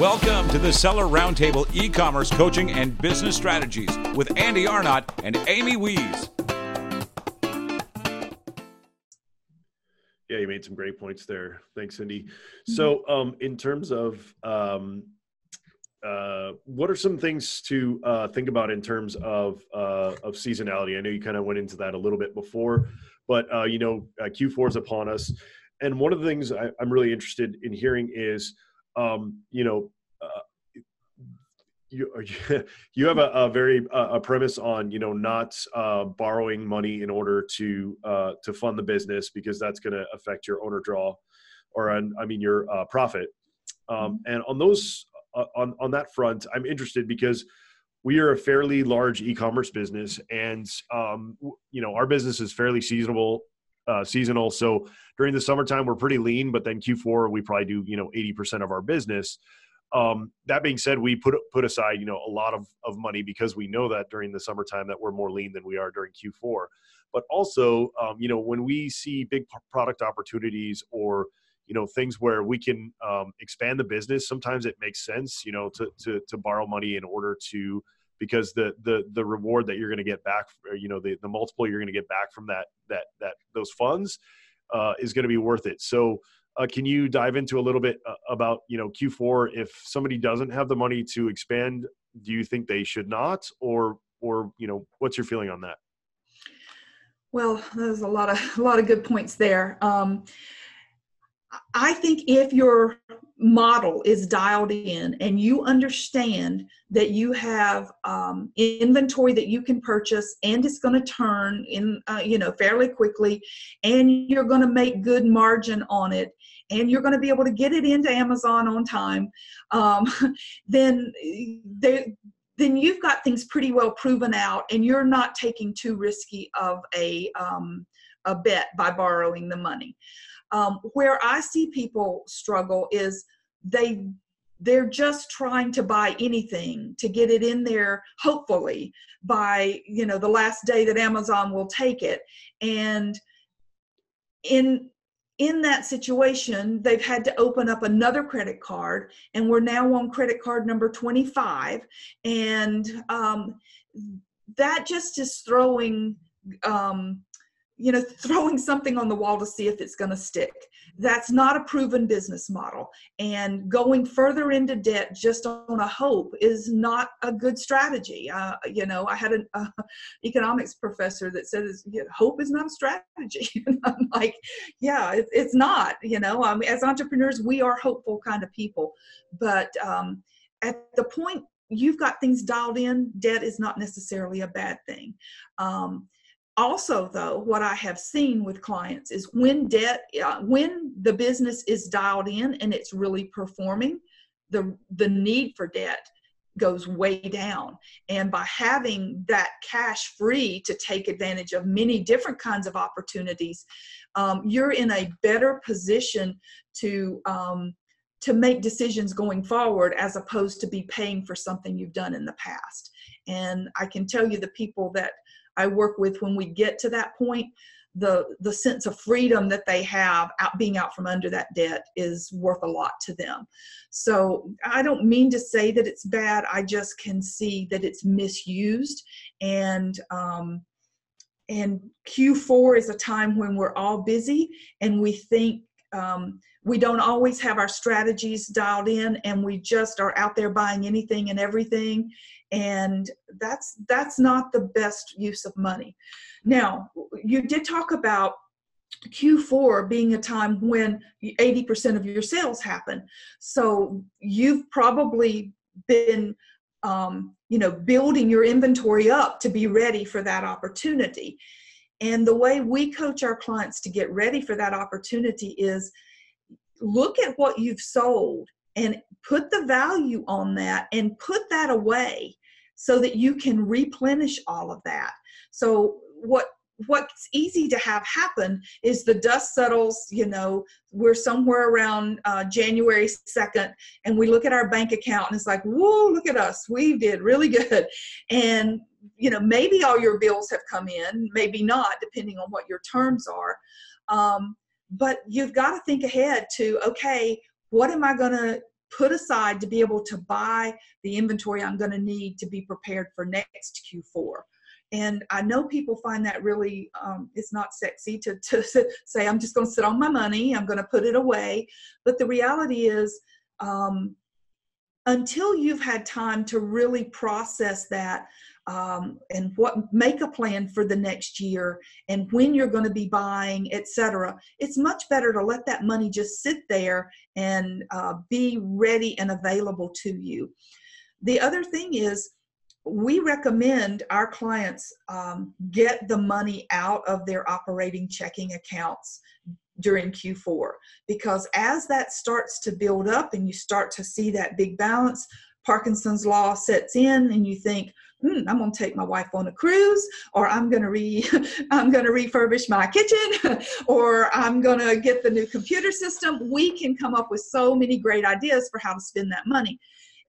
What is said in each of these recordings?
Welcome to the Seller Roundtable e commerce coaching and business strategies with Andy Arnott and Amy Wees. Yeah, you made some great points there. Thanks, Cindy. So, um, in terms of um, uh, what are some things to uh, think about in terms of uh, of seasonality? I know you kind of went into that a little bit before, but uh, you know, uh, Q4 is upon us, and one of the things I, am really interested in hearing is, um, you know, uh, you you have a, a very a premise on you know not uh, borrowing money in order to uh, to fund the business because that's going to affect your owner draw or I mean your uh, profit. Um, mm-hmm. and on those uh, on on that front, I'm interested because we are a fairly large e-commerce business, and um, you know our business is fairly seasonal. Uh, seasonal. So during the summertime, we're pretty lean, but then Q4 we probably do you know 80% of our business. Um, that being said, we put put aside you know a lot of, of money because we know that during the summertime that we're more lean than we are during Q4. But also, um, you know, when we see big product opportunities or you know things where we can um, expand the business, sometimes it makes sense you know to to, to borrow money in order to because the the the reward that you're going to get back, you know, the the multiple you're going to get back from that that that those funds uh, is going to be worth it. So uh, can you dive into a little bit uh, about you know Q4? If somebody doesn't have the money to expand, do you think they should not, or or you know what's your feeling on that? Well, there's a lot of a lot of good points there. Um, I think if your model is dialed in and you understand that you have um, inventory that you can purchase and it's going to turn in uh, you know fairly quickly and you're going to make good margin on it and you're going to be able to get it into amazon on time um, then they, then you've got things pretty well proven out and you're not taking too risky of a um, a bet by borrowing the money um, where I see people struggle is they they're just trying to buy anything to get it in there hopefully by you know the last day that amazon will take it. And in in that situation they've had to open up another credit card and we're now on credit card number 25 and um, that just is throwing um, you know throwing something on the wall to see if it's going to stick. That's not a proven business model. And going further into debt just on a hope is not a good strategy. Uh, you know i had an uh, economics professor that said hope is not a strategy. And i'm like yeah it, it's not you know. As entrepreneurs we are hopeful kind of people. But um, at the point you've got things dialed in debt is not necessarily a bad thing. Um, also though what i have seen with clients is when debt uh, when the business is dialed in and it's really performing the the need for debt goes way down. And by having that cash free to take advantage of many different kinds of opportunities um, you're in a better position to um, to make decisions going forward as opposed to be paying for something you've done in the past. And i can tell you the people that I work with when we get to that point, the the sense of freedom that they have out being out from under that debt is worth a lot to them. So I don't mean to say that it's bad. I just can see that it's misused and um, and Q4 is a time when we're all busy and we think um, we don't always have our strategies dialed in and we just are out there buying anything and everything and that's that's not the best use of money now you did talk about Q4 being a time when 80% of your sales happen. So you've probably been, um, you know, building your inventory up to be ready for that opportunity. And the way we coach our clients to get ready for that opportunity is look at what you've sold and put the value on that and put that away so that you can replenish all of that. So what what's easy to have happen is the dust settles you know we're somewhere around uh, january 2nd and we look at our bank account and it's like whoa look at us we did really good and you know maybe all your bills have come in maybe not depending on what your terms are um, but you've got to think ahead to okay what am i going to put aside to be able to buy the inventory I'm going to need to be prepared for next Q4. And I know people find that really, um, it's not sexy to, to say, I'm just going to sit on my money, I'm going to put it away. But the reality is, um, until you've had time to really process that um, and what make a plan for the next year and when you're going to be buying etc it's much better to let that money just sit there and uh, be ready and available to you. The other thing is we recommend our clients um, get the money out of their operating checking accounts during Q4 because as that starts to build up and you start to see that big balance, Parkinson's law sets in and you think, hmm, I'm going to take my wife on a cruise, or I'm going to re, I'm going to refurbish my kitchen, or I'm going to get the new computer system. We can come up with so many great ideas for how to spend that money.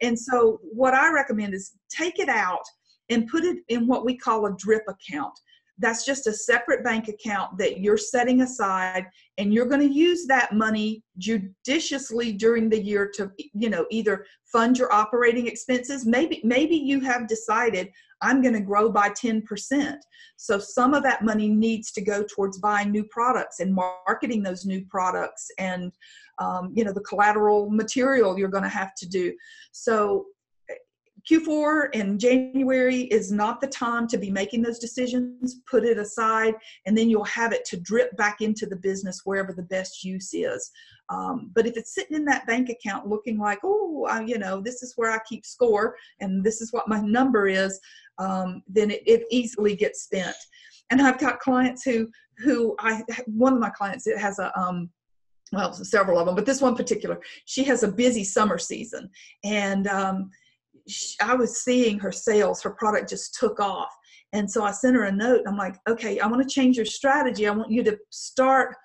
And so, what I recommend is take it out and put it in what we call a drip account that's just a separate bank account that you're setting aside and you're going to use that money judiciously during the year to you know either fund your operating expenses. Maybe maybe you have decided i'm going to grow by 10% so some of that money needs to go towards buying new products and marketing those new products and um, you know the collateral material you're going to have to do. So Q4 and January is not the time to be making those decisions. Put it aside, and then you'll have it to drip back into the business wherever the best use is. Um, but if it's sitting in that bank account looking like, oh, I, you know, this is where I keep score and this is what my number is, um, then it, it easily gets spent. And I've got clients who, who I, one of my clients, it has a, um, well, several of them, but this one particular, she has a busy summer season. And, um, I was seeing her sales, her product just took off. And so I sent her a note. I'm like, okay, I want to change your strategy. I want you to start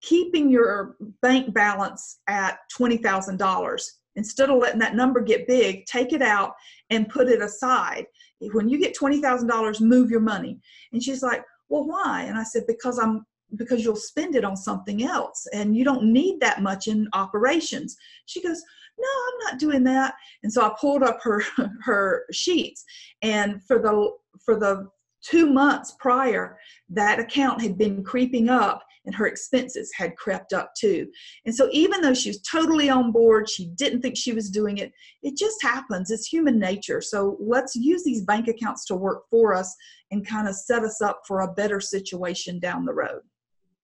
keeping your bank balance at $20,000. Instead of letting that number get big, take it out and put it aside. When you get $20,000, move your money. And she's like, well, why? And I said, because I'm because you'll spend it on something else and you don't need that much in operations. She goes, no i'm not doing that. And so i pulled up her her sheets. And for the for the two months prior that account had been creeping up and her expenses had crept up too. And so even though she was totally on board she didn't think she was doing it it just happens. It's human nature. So let's use these bank accounts to work for us and kind of set us up for a better situation down the road.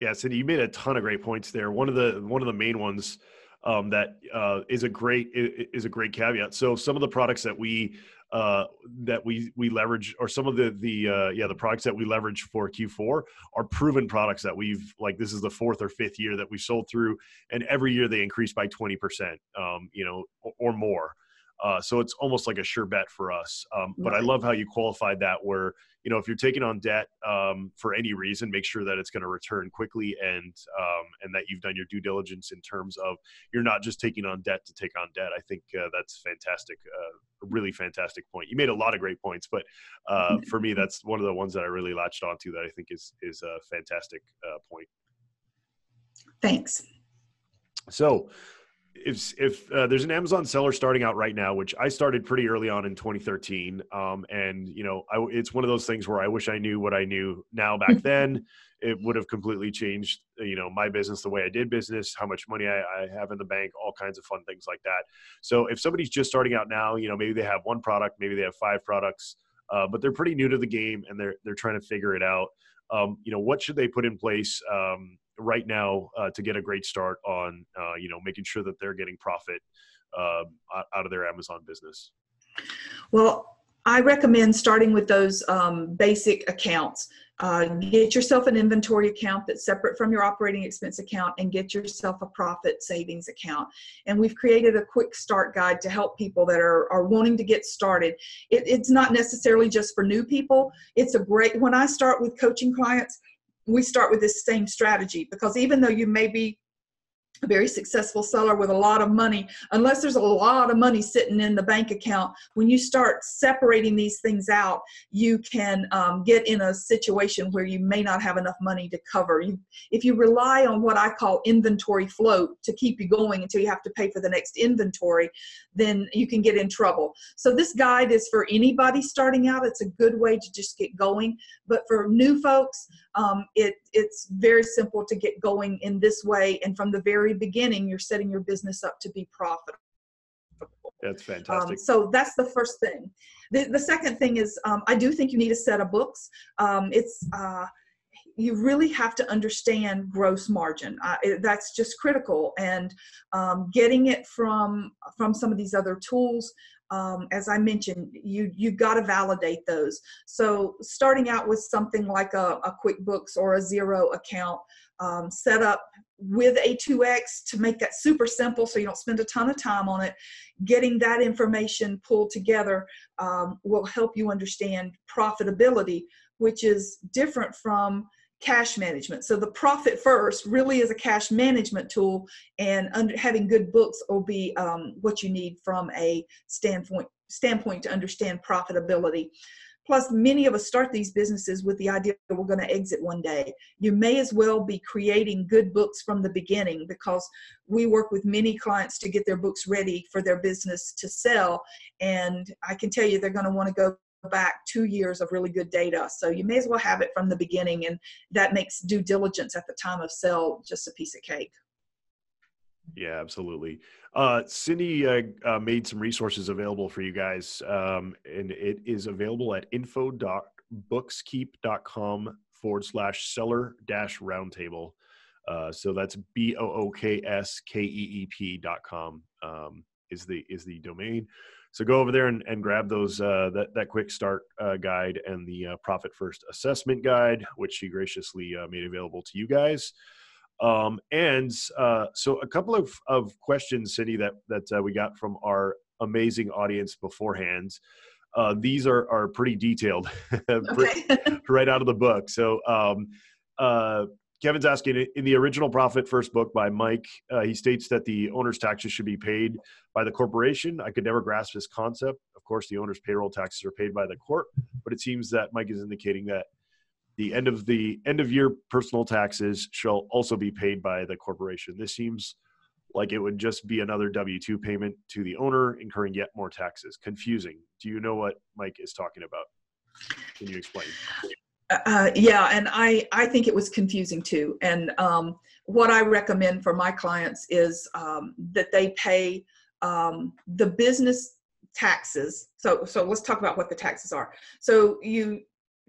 Yeah cindy you made a ton of great points there. One of the one of the main ones um, that uh, is a great is a great caveat. So some of the products that we uh, that we we leverage, or some of the the uh, yeah the products that we leverage for Q4 are proven products that we've like this is the fourth or fifth year that we've sold through, and every year they increase by twenty percent, um, you know, or, or more. Uh, so it's almost like a sure bet for us. Um, but I love how you qualified that where, you know, if you're taking on debt um, for any reason, make sure that it's going to return quickly and um, and that you've done your due diligence in terms of you're not just taking on debt to take on debt. I think uh, that's fantastic, uh, a really fantastic point. You made a lot of great points, but uh, for me, that's one of the ones that I really latched onto that I think is is a fantastic uh, point. Thanks. So if if uh, there's an Amazon seller starting out right now, which I started pretty early on in 2013, um, and you know, I, it's one of those things where I wish I knew what I knew now back then. it would have completely changed, you know, my business, the way I did business, how much money I, I have in the bank, all kinds of fun things like that. So if somebody's just starting out now, you know, maybe they have one product, maybe they have five products, uh, but they're pretty new to the game and they're they're trying to figure it out. Um, you know, what should they put in place? Um, right now uh, to get a great start on uh, you know making sure that they're getting profit uh, out of their Amazon business? Well, I recommend starting with those um, basic accounts. Uh, get yourself an inventory account that's separate from your operating expense account and get yourself a profit savings account. And we've created a quick start guide to help people that are, are wanting to get started. It, it's not necessarily just for new people. It's a great, when I start with coaching clients, we start with this same strategy because even though you may be a very successful seller with a lot of money, unless there's a lot of money sitting in the bank account, when you start separating these things out, you can um, get in a situation where you may not have enough money to cover. You, if you rely on what I call inventory float to keep you going until you have to pay for the next inventory, then you can get in trouble. So this guide is for anybody starting out. It's a good way to just get going. But for new folks, um, it, it's very simple to get going in this way. And from the very beginning, you're setting your business up to be profitable. That's fantastic. Um, so that's the first thing. The, the second thing is um, I do think you need a set of books. Um, it's uh, you really have to understand gross margin. Uh, it, that's just critical, and um, getting it from from some of these other tools um, as I mentioned, you you've got to validate those. So starting out with something like a, a QuickBooks or a Xero account, um, set up with A2X to make that super simple so you don't spend a ton of time on it. Getting that information pulled together um, will help you understand profitability, which is different from cash management. So the profit first really is a cash management tool, and under, having good books will be um, what you need from a standpoint standpoint to understand profitability. Plus, many of us start these businesses with the idea that we're going to exit one day. You may as well be creating good books from the beginning because we work with many clients to get their books ready for their business to sell. And I can tell you they're going to want to go back two years of really good data. So you may as well have it from the beginning, and that makes due diligence at the time of sale just a piece of cake. Yeah, absolutely. Uh, Cindy uh, uh, made some resources available for you guys, um, and it is available at info.bookskeep.com forward slash seller dash roundtable. Uh, so that's B O O K S K E E P dot com um, is the is the domain. So go over there and, and grab those uh, that that quick start uh, guide and the uh, profit first assessment guide, which she graciously uh, made available to you guys. Um, and uh, so a couple of, of questions, Cindy, that that uh, we got from our amazing audience beforehand. these are are pretty detailed, right out of the book. So um, Kevin's asking in the original Profit First book by Mike, uh, he states that the owner's taxes should be paid by the corporation. I could never grasp this concept. Of course, the owner's payroll taxes are paid by the corp, but it seems that Mike is indicating that the end of the end of year personal taxes shall also be paid by the corporation. This seems like it would just be another W two payment to the owner, incurring yet more taxes. Confusing. Do you know what Mike is talking about? Can you explain? Uh, yeah, and I I think it was confusing too. And um, what I recommend for my clients is um, that they pay um, the business taxes. So so let's talk about what the taxes are. So you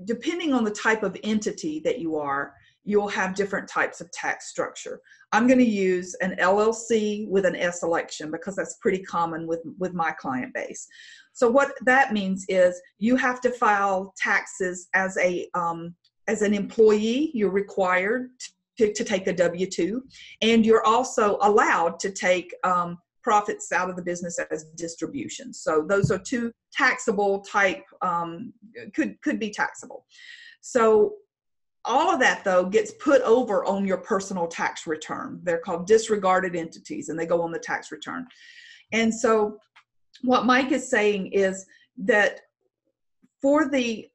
depending on the type of entity that you are, you'll have different types of tax structure. I'm going to use an LLC with an S election because that's pretty common with with my client base. So what that means is you have to file taxes as a um, as an employee. You're required to, to take a W two, and you're also allowed to take um, profits out of the business as distributions. So those are two taxable type um, could could be taxable. So all of that though gets put over on your personal tax return. They're called disregarded entities, and they go on the tax return. And so what Mike is saying is that for the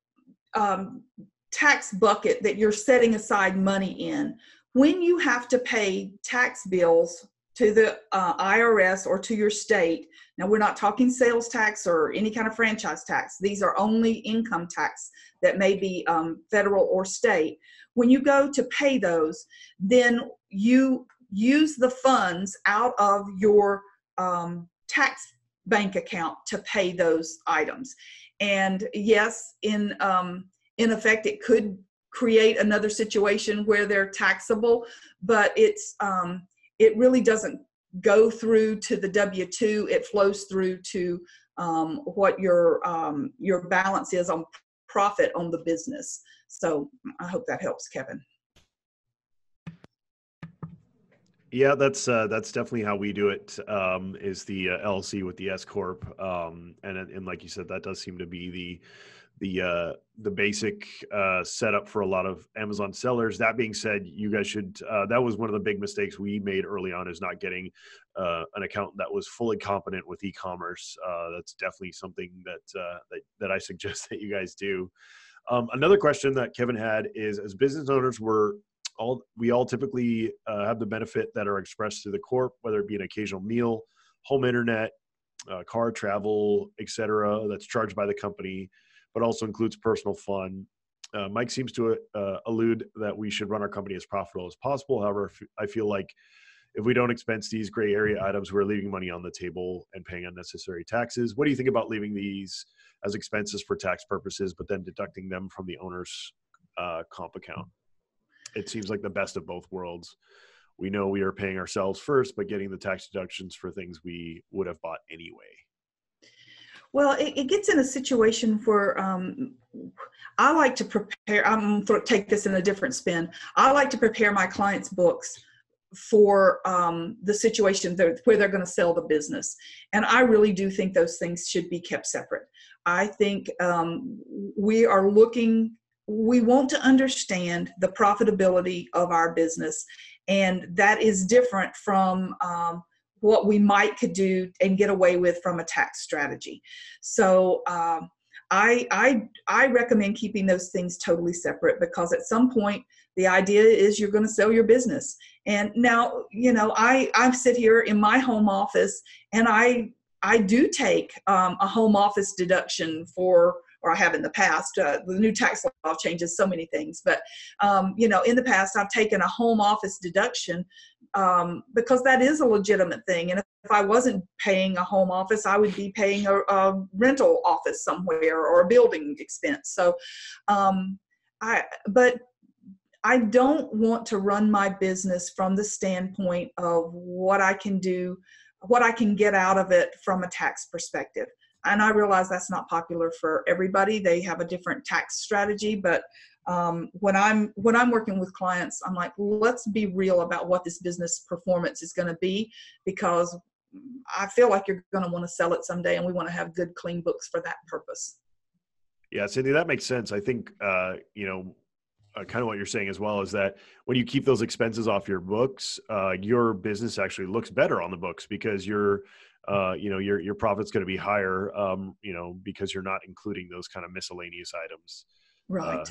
um, tax bucket that you're setting aside money in, when you have to pay tax bills to the uh, IRS or to your state, now we're not talking sales tax or any kind of franchise tax, these are only income tax that may be um, federal or state. When you go to pay those, then you use the funds out of your um, tax bank account to pay those items. And yes, in um, in effect, it could create another situation where they're taxable, but it's um, it really doesn't go through to the W two. It flows through to um, what your um, your balance is on profit on the business. So I hope that helps, Kevin. Yeah, that's uh, that's definitely how we do it. Um, is the uh, LLC with the S corp, um, and and like you said, that does seem to be the the uh, the basic uh, setup for a lot of Amazon sellers. That being said, you guys should. Uh, that was one of the big mistakes we made early on is not getting uh, an account that was fully competent with e-commerce. Uh, that's definitely something that, uh, that that I suggest that you guys do. Um, another question that Kevin had is: as business owners, we're all we all typically have the benefit that are expressed through the corp, whether it be an occasional meal, home internet, car travel, etc. That's charged by the company but also includes personal fun. Uh, Mike seems to uh, allude that we should run our company as profitable as possible. However, I feel like if we don't expense these gray area items, we're leaving money on the table and paying unnecessary taxes. What do you think about leaving these as expenses for tax purposes, but then deducting them from the owner's uh, comp account? It seems like the best of both worlds. We know we are paying ourselves first, but getting the tax deductions for things we would have bought anyway. Well, it, it gets in a situation where um, I like to prepare. I'm going to take this in a different spin. I like to prepare my clients' books for um, the situation where they're going to sell the business. And I really do think those things should be kept separate. I think um, we are looking, we want to understand the profitability of our business. And that is different from um, what we might could do and get away with from a tax strategy. So um, I, I, I recommend keeping those things totally separate because at some point the idea is you're going to sell your business. And now, you know, I, I sit here in my home office and I, I do take um, a home office deduction for or I have in the past. Uh, the new tax law changes so many things, but um, you know, in the past, I've taken a home office deduction um, because that is a legitimate thing. And if I wasn't paying a home office, I would be paying a, a rental office somewhere or a building expense. So, um, I but I don't want to run my business from the standpoint of what I can do, what I can get out of it from a tax perspective. And I realize that's not popular for everybody. They have a different tax strategy, but um, when i'm when i'm working with clients i'm like let's be real about what this business performance is going to be because i feel like you're going to want to sell it someday and we want to have good clean books for that purpose. Yeah cindy that makes sense. I think uh, you know uh, kind of what you're saying as well is that when you keep those expenses off your books uh, your business actually looks better on the books because your uh, you know your your profit's going to be higher um, you know because you're not including those kind of miscellaneous items. Right. uh,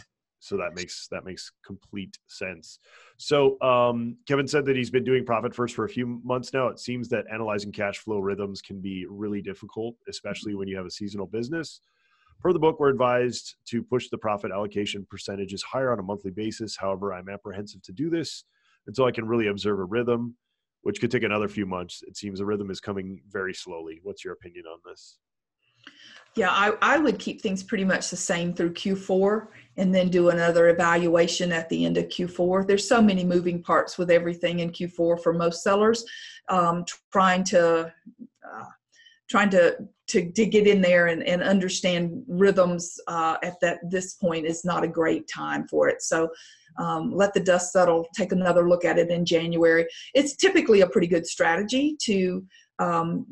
so that makes that makes complete sense. So um, kevin said that he's been doing profit first for a few months now. It seems that analyzing cash flow rhythms can be really difficult especially when you have a seasonal business. Per the book we're advised to push the profit allocation percentages higher on a monthly basis. However i'm apprehensive to do this until i can really observe a rhythm which could take another few months. It seems the rhythm is coming very slowly. What's your opinion on this yeah, I, I would keep things pretty much the same through Q4 and then do another evaluation at the end of Q4. There's so many moving parts with everything in Q4 for most sellers. Um, trying to uh, trying to, to to get in there and, and understand rhythms uh, at that this point is not a great time for it. So um, let the dust settle. Take another look at it in January. It's typically a pretty good strategy to um,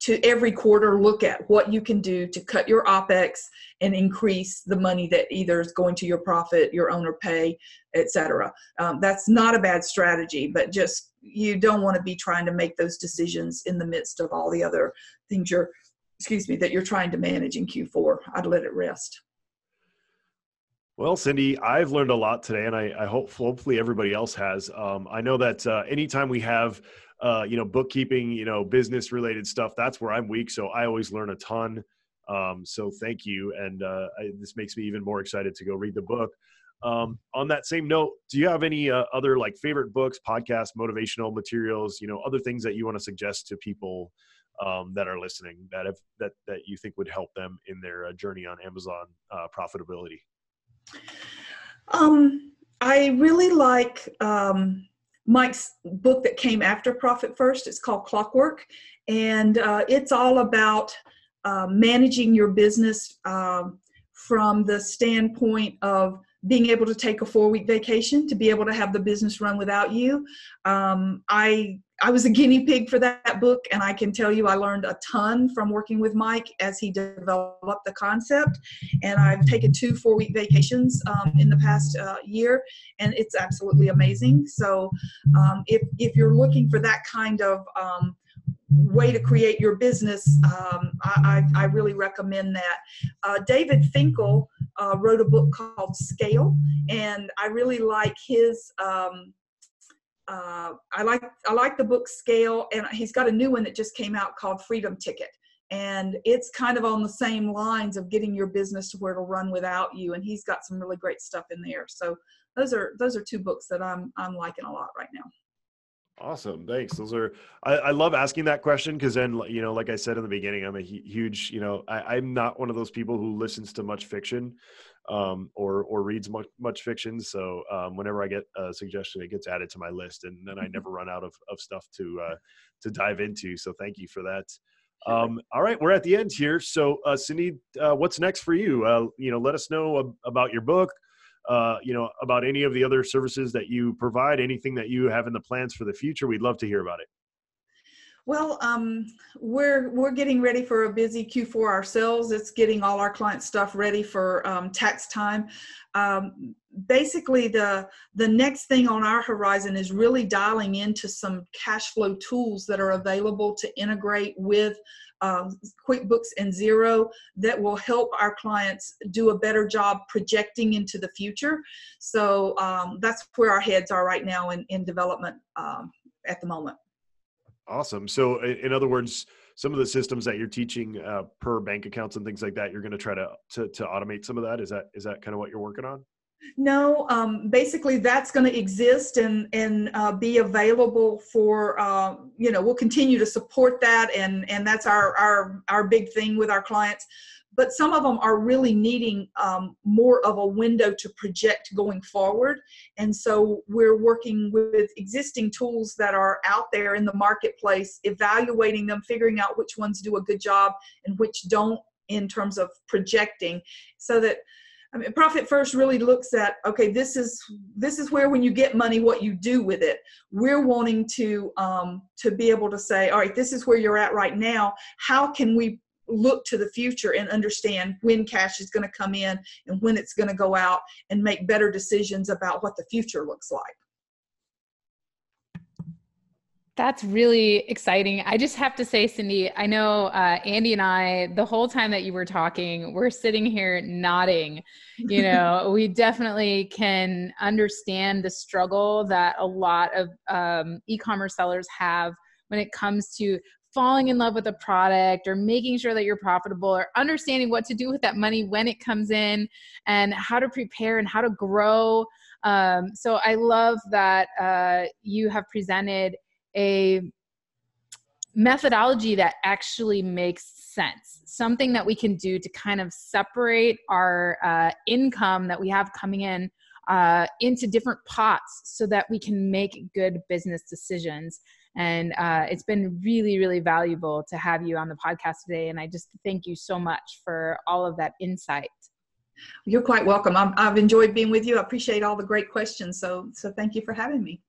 to, every quarter look at what you can do to cut your opex and increase the money that either is going to your profit your owner pay etc um, that's not a bad strategy but just you don't want to be trying to make those decisions in the midst of all the other things you're excuse me that you're trying to manage in q4 i'd let it rest. Well, Cindy, I've learned a lot today, and I, I hope hopefully everybody else has. Um, I know that uh, anytime we have uh, you know, bookkeeping, you know, business related stuff. That's where I'm weak. So I always learn a ton. Um, so thank you. And uh, I, this makes me even more excited to go read the book. Um, on that same note, do you have any uh, other like favorite books, podcasts, motivational materials, you know, other things that you want to suggest to people um, that are listening that have that that you think would help them in their uh, journey on Amazon uh, profitability? Um, I really like um, Mike's book that came after Profit First. It's called Clockwork, and uh, it's all about uh, managing your business um, from the standpoint of being able to take a four week vacation to be able to have the business run without you. Um, I I was a guinea pig for that book, and I can tell you I learned a ton from working with Mike as he developed the concept. And I've taken two four week vacations um, in the past uh, year, and it's absolutely amazing. So, um, if if you're looking for that kind of um, way to create your business, um, I, I, I, really recommend that. Uh, David Finkel uh, wrote a book called Scale, and I really like his. Um, uh, I like I like the book Scale, and he's got a new one that just came out called Freedom Ticket, and it's kind of on the same lines of getting your business to where it'll run without you. And he's got some really great stuff in there. So those are those are two books that I'm I'm liking a lot right now. Awesome. Thanks. Those are, I, I love asking that question because then, you know, like I said in the beginning, I'm a huge, you know, I, am not one of those people who listens to much fiction um, or, or reads much, much fiction. So um, whenever I get a suggestion, it gets added to my list and then I mm-hmm. never run out of, of stuff to, uh, to dive into. So thank you for that. Um, all right. We're at the end here. So uh, Cindy, uh, what's next for you? Uh, you know, let us know about your book, uh, you know, about any of the other services that you provide, anything that you have in the plans for the future. We'd love to hear about it. Well, um, we're we're getting ready for a busy Q4 ourselves. It's getting all our client stuff ready for um, tax time. Um, basically, the the next thing on our horizon is really dialing into some cash flow tools that are available to integrate with um, QuickBooks and Xero that will help our clients do a better job projecting into the future. So um, that's where our heads are right now in, in development um, at the moment. Awesome. So, in other words, some of the systems that you're teaching uh, per bank accounts and things like that, you're going to try to, to to automate some of that. Is that is that kind of what you're working on? No, um, basically that's going to exist and and uh, be available for uh, you know we'll continue to support that and and that's our our our big thing with our clients. But some of them are really needing um, more of a window to project going forward, and so we're working with existing tools that are out there in the marketplace, evaluating them, figuring out which ones do a good job and which don't in terms of projecting, so that I mean, Profit First really looks at okay, this is this is where when you get money, what you do with it. We're wanting to um, to be able to say, all right, this is where you're at right now. How can we look to the future and understand when cash is going to come in and when it's going to go out, and make better decisions about what the future looks like. That's really exciting. I just have to say, Cindy, I know uh, Andy and I, the whole time that you were talking, we're sitting here nodding. You know, we definitely can understand the struggle that a lot of um, e commerce sellers have when it comes to falling in love with a product or making sure that you're profitable or understanding what to do with that money when it comes in and how to prepare and how to grow. Um, so I love that uh, you have presented a methodology that actually makes sense something that we can do to kind of separate our uh, income that we have coming in uh, into different pots so that we can make good business decisions and uh, it's been really really valuable to have you on the podcast today. And i just thank you so much for all of that insight. You're quite welcome. I have enjoyed being with you. I appreciate all the great questions. So so thank you for having me.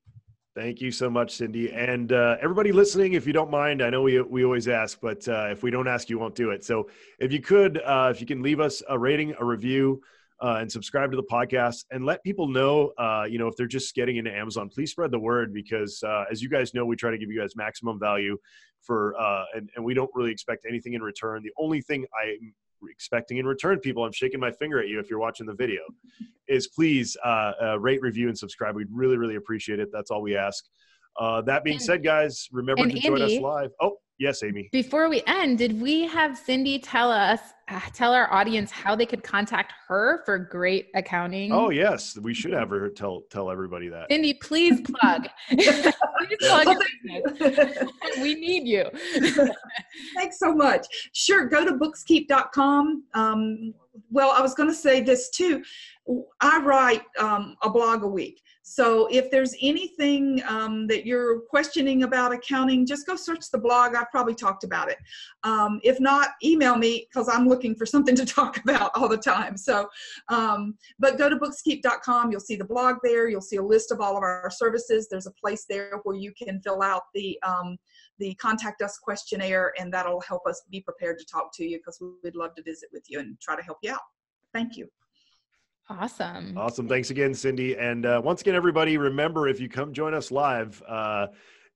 Thank you so much, Cindy. And uh, everybody listening, if you don't mind, I know we, we always ask, but uh, if we don't ask, you won't do it. So if you could, uh, if you can leave us a rating, a review, uh, and subscribe to the podcast and let people know, uh, you know, if they're just getting into Amazon, please spread the word because uh, as you guys know, we try to give you guys maximum value for, and, and we don't really expect anything in return. The only thing I'm expecting in return, people, I'm shaking my finger at you if you're watching the video, is please uh, uh, rate, review, and subscribe. We'd really, really appreciate it. That's all we ask. Uh, that being and, said, guys, remember to join us live. Oh, yes, Amy. Before we end, did we have Cindy tell us, uh, tell our audience how they could contact her for great accounting? Oh, yes, we should have her tell tell everybody that. Cindy, please plug. please plug we need you. Thanks so much. Sure, go to bookskeep.com. Um, well, I was going to say this too. I write um, a blog a week. So if there's anything um, that you're questioning about accounting, just go search the blog. I've probably talked about it. Um, if not, email me because I'm looking for something to talk about all the time. So, um, but go to bookskeep.com. You'll see the blog there. You'll see a list of all of our services. There's a place there where you can fill out the um, the contact us questionnaire, and that'll help us be prepared to talk to you because we'd love to visit with you and try to help you out. Thank you. Awesome. Awesome. Thanks again, Cindy. And uh, once again, everybody, remember if you come join us live uh,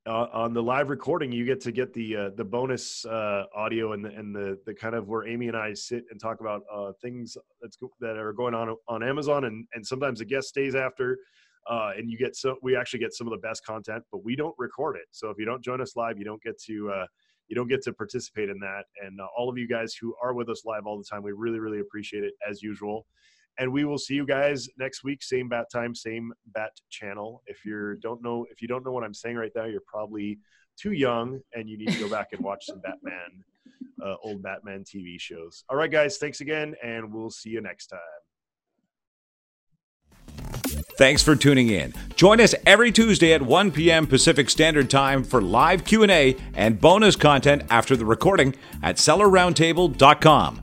uh, on the live recording, you get to get the uh, the bonus uh, audio and the, and the the kind of where Amy and I sit and talk about uh, things that's that are going on on Amazon, and and sometimes the guest stays after. and you get so we actually get some of the best content, but we don't record it. So if you don't join us live, you don't get to you don't get to participate in that. And all of you guys who are with us live all the time, we really really appreciate it as usual and we will see you guys next week same bat time same bat channel if you don't know if you don't know what i'm saying right now you're probably too young and you need to go back and watch some batman uh, old batman tv shows all right guys thanks again and we'll see you next time Thanks for tuning in. Join us every Tuesday at 1 p.m. Pacific Standard Time for live Q&A and bonus content after the recording at sellerroundtable.com.